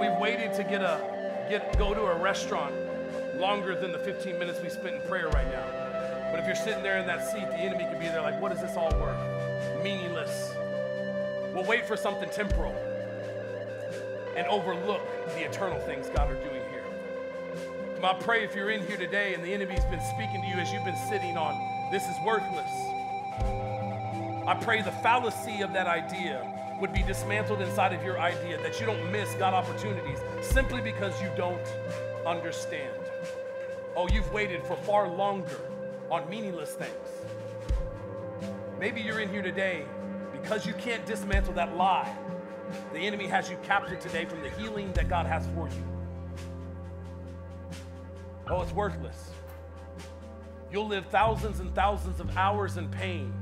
We've waited to get a get go to a restaurant longer than the 15 minutes we spent in prayer right now. But if you're sitting there in that seat, the enemy could be there like, what is this all worth? Meaningless. We'll wait for something temporal and overlook the eternal things God are doing. I pray if you're in here today and the enemy's been speaking to you as you've been sitting on, this is worthless. I pray the fallacy of that idea would be dismantled inside of your idea, that you don't miss God opportunities simply because you don't understand. Oh, you've waited for far longer on meaningless things. Maybe you're in here today because you can't dismantle that lie. The enemy has you captured today from the healing that God has for you. Oh, it's worthless. You'll live thousands and thousands of hours in pain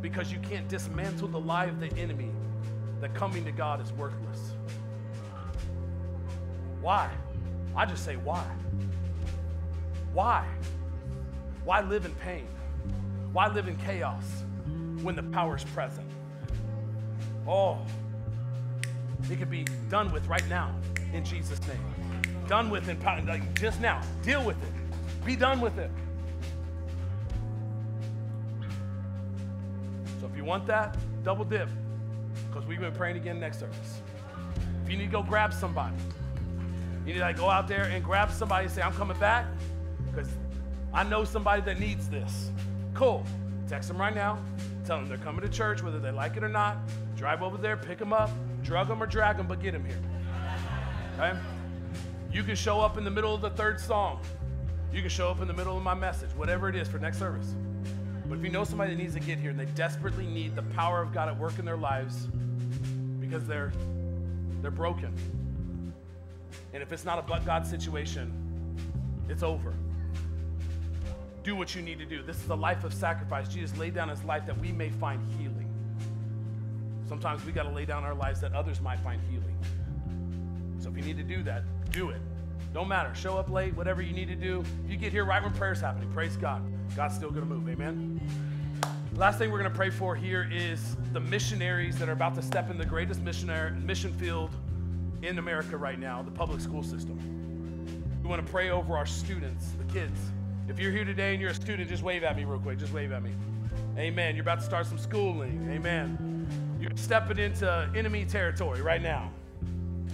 because you can't dismantle the lie of the enemy that coming to God is worthless. Why? I just say, why? Why? Why live in pain? Why live in chaos when the power is present? Oh, it could be done with right now in Jesus' name. Done with in like just now. Deal with it. Be done with it. So if you want that, double dip because we've been praying again next service. If you need to go grab somebody, you need to like go out there and grab somebody and say, I'm coming back because I know somebody that needs this. Cool. Text them right now. Tell them they're coming to church, whether they like it or not. Drive over there, pick them up, drug them or drag them, but get them here. Okay? You can show up in the middle of the third song. You can show up in the middle of my message, whatever it is for next service. But if you know somebody that needs to get here and they desperately need the power of God at work in their lives because they're they're broken. And if it's not a but God situation, it's over. Do what you need to do. This is a life of sacrifice. Jesus laid down his life that we may find healing. Sometimes we got to lay down our lives that others might find healing. So if you need to do that, do it. Don't matter. Show up late, whatever you need to do. If you get here right when prayer's happening, praise God. God's still going to move. Amen. Last thing we're going to pray for here is the missionaries that are about to step in the greatest missionary mission field in America right now, the public school system. We want to pray over our students, the kids. If you're here today and you're a student, just wave at me real quick. Just wave at me. Amen. You're about to start some schooling. Amen. You're stepping into enemy territory right now.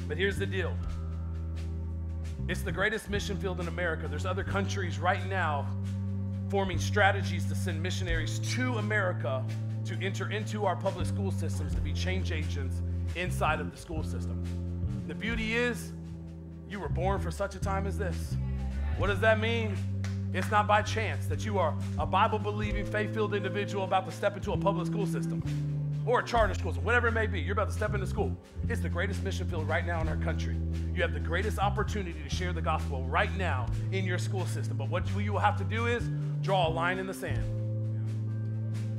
But here's the deal it's the greatest mission field in America. There's other countries right now forming strategies to send missionaries to America to enter into our public school systems to be change agents inside of the school system. The beauty is, you were born for such a time as this. What does that mean? It's not by chance that you are a Bible believing, faith filled individual about to step into a public school system or charter school, whatever it may be. You're about to step into school. It's the greatest mission field right now in our country. You have the greatest opportunity to share the gospel right now in your school system. But what you will have to do is draw a line in the sand.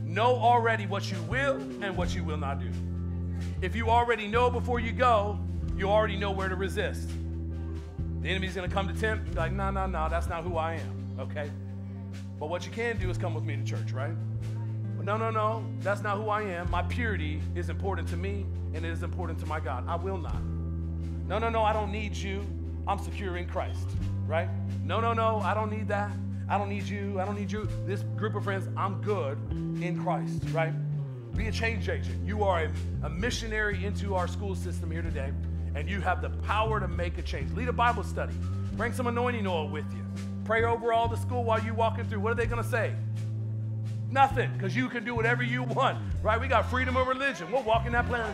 Know already what you will and what you will not do. If you already know before you go, you already know where to resist. The enemy's gonna come to tempt, be like, no, no, no, that's not who I am, okay? But what you can do is come with me to church, right? No, no, no, that's not who I am. My purity is important to me and it is important to my God. I will not. No, no, no, I don't need you. I'm secure in Christ, right? No, no, no, I don't need that. I don't need you. I don't need you. This group of friends, I'm good in Christ, right? Be a change agent. You are a, a missionary into our school system here today, and you have the power to make a change. Lead a Bible study. Bring some anointing oil with you. Pray over all the school while you're walking through. What are they going to say? Nothing, because you can do whatever you want, right? We got freedom of religion. We'll walk in that plan.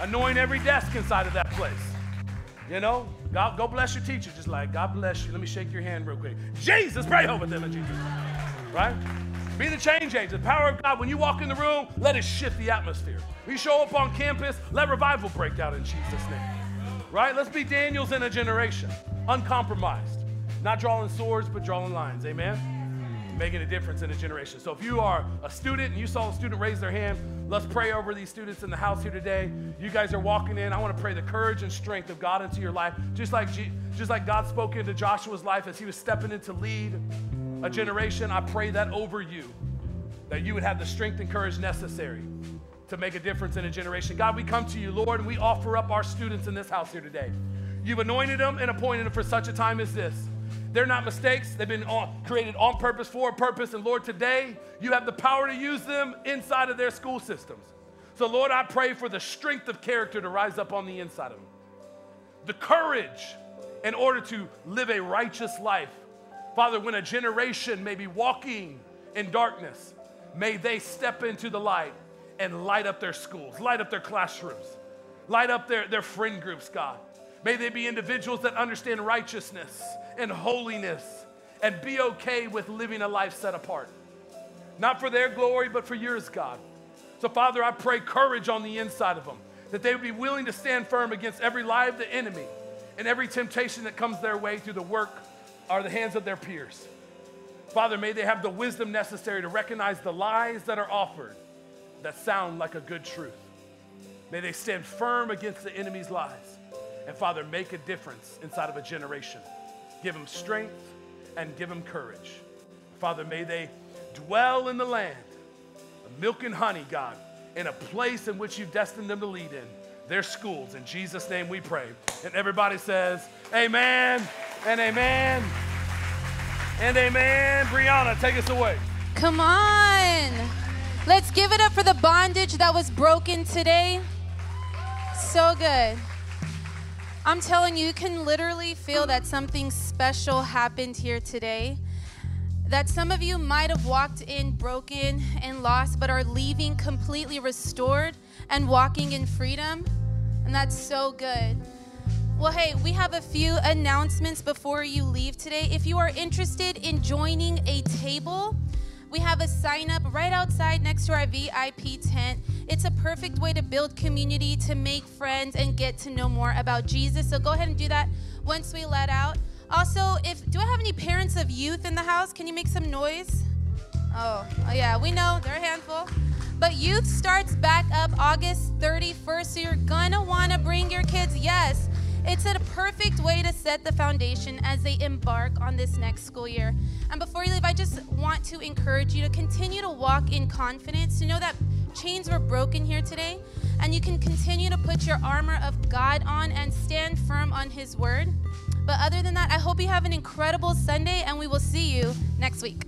Anoint every desk inside of that place. You know, God, go bless your teacher. Just like, God bless you. Let me shake your hand real quick. Jesus, pray over them in Jesus. Right? Be the change agent. The power of God. When you walk in the room, let it shift the atmosphere. When you show up on campus, let revival break out in Jesus' name. Right? Let's be Daniels in a generation. Uncompromised. Not drawing swords, but drawing lines. Amen? Making a difference in a generation. So if you are a student and you saw a student raise their hand, let's pray over these students in the house here today. You guys are walking in. I want to pray the courage and strength of God into your life. Just like, just like God spoke into Joshua's life as he was stepping in to lead a generation, I pray that over you, that you would have the strength and courage necessary to make a difference in a generation. God, we come to you, Lord, and we offer up our students in this house here today. You've anointed them and appointed them for such a time as this. They're not mistakes. They've been on, created on purpose for a purpose. And Lord, today you have the power to use them inside of their school systems. So, Lord, I pray for the strength of character to rise up on the inside of them, the courage in order to live a righteous life. Father, when a generation may be walking in darkness, may they step into the light and light up their schools, light up their classrooms, light up their, their friend groups, God. May they be individuals that understand righteousness and holiness and be okay with living a life set apart. Not for their glory, but for yours, God. So, Father, I pray courage on the inside of them, that they would be willing to stand firm against every lie of the enemy and every temptation that comes their way through the work or the hands of their peers. Father, may they have the wisdom necessary to recognize the lies that are offered that sound like a good truth. May they stand firm against the enemy's lies. And Father, make a difference inside of a generation. Give them strength and give them courage. Father, may they dwell in the land of milk and honey, God, in a place in which you've destined them to lead in their schools. In Jesus' name we pray. And everybody says, Amen and amen and amen. Brianna, take us away. Come on. Let's give it up for the bondage that was broken today. So good. I'm telling you, you can literally feel that something special happened here today. That some of you might have walked in broken and lost, but are leaving completely restored and walking in freedom. And that's so good. Well, hey, we have a few announcements before you leave today. If you are interested in joining a table, we have a sign up right outside next to our VIP tent. It's a perfect way to build community, to make friends, and get to know more about Jesus. So go ahead and do that once we let out. Also, if do I have any parents of youth in the house? Can you make some noise? Oh, oh yeah, we know they're a handful. But youth starts back up August 31st, so you're gonna wanna bring your kids. Yes, it's a perfect way to set the foundation as they embark on this next school year. And before you leave, I just want to encourage you to continue to walk in confidence, to know that chains were broken here today, and you can continue to put your armor of God on and stand firm on His word. But other than that, I hope you have an incredible Sunday, and we will see you next week.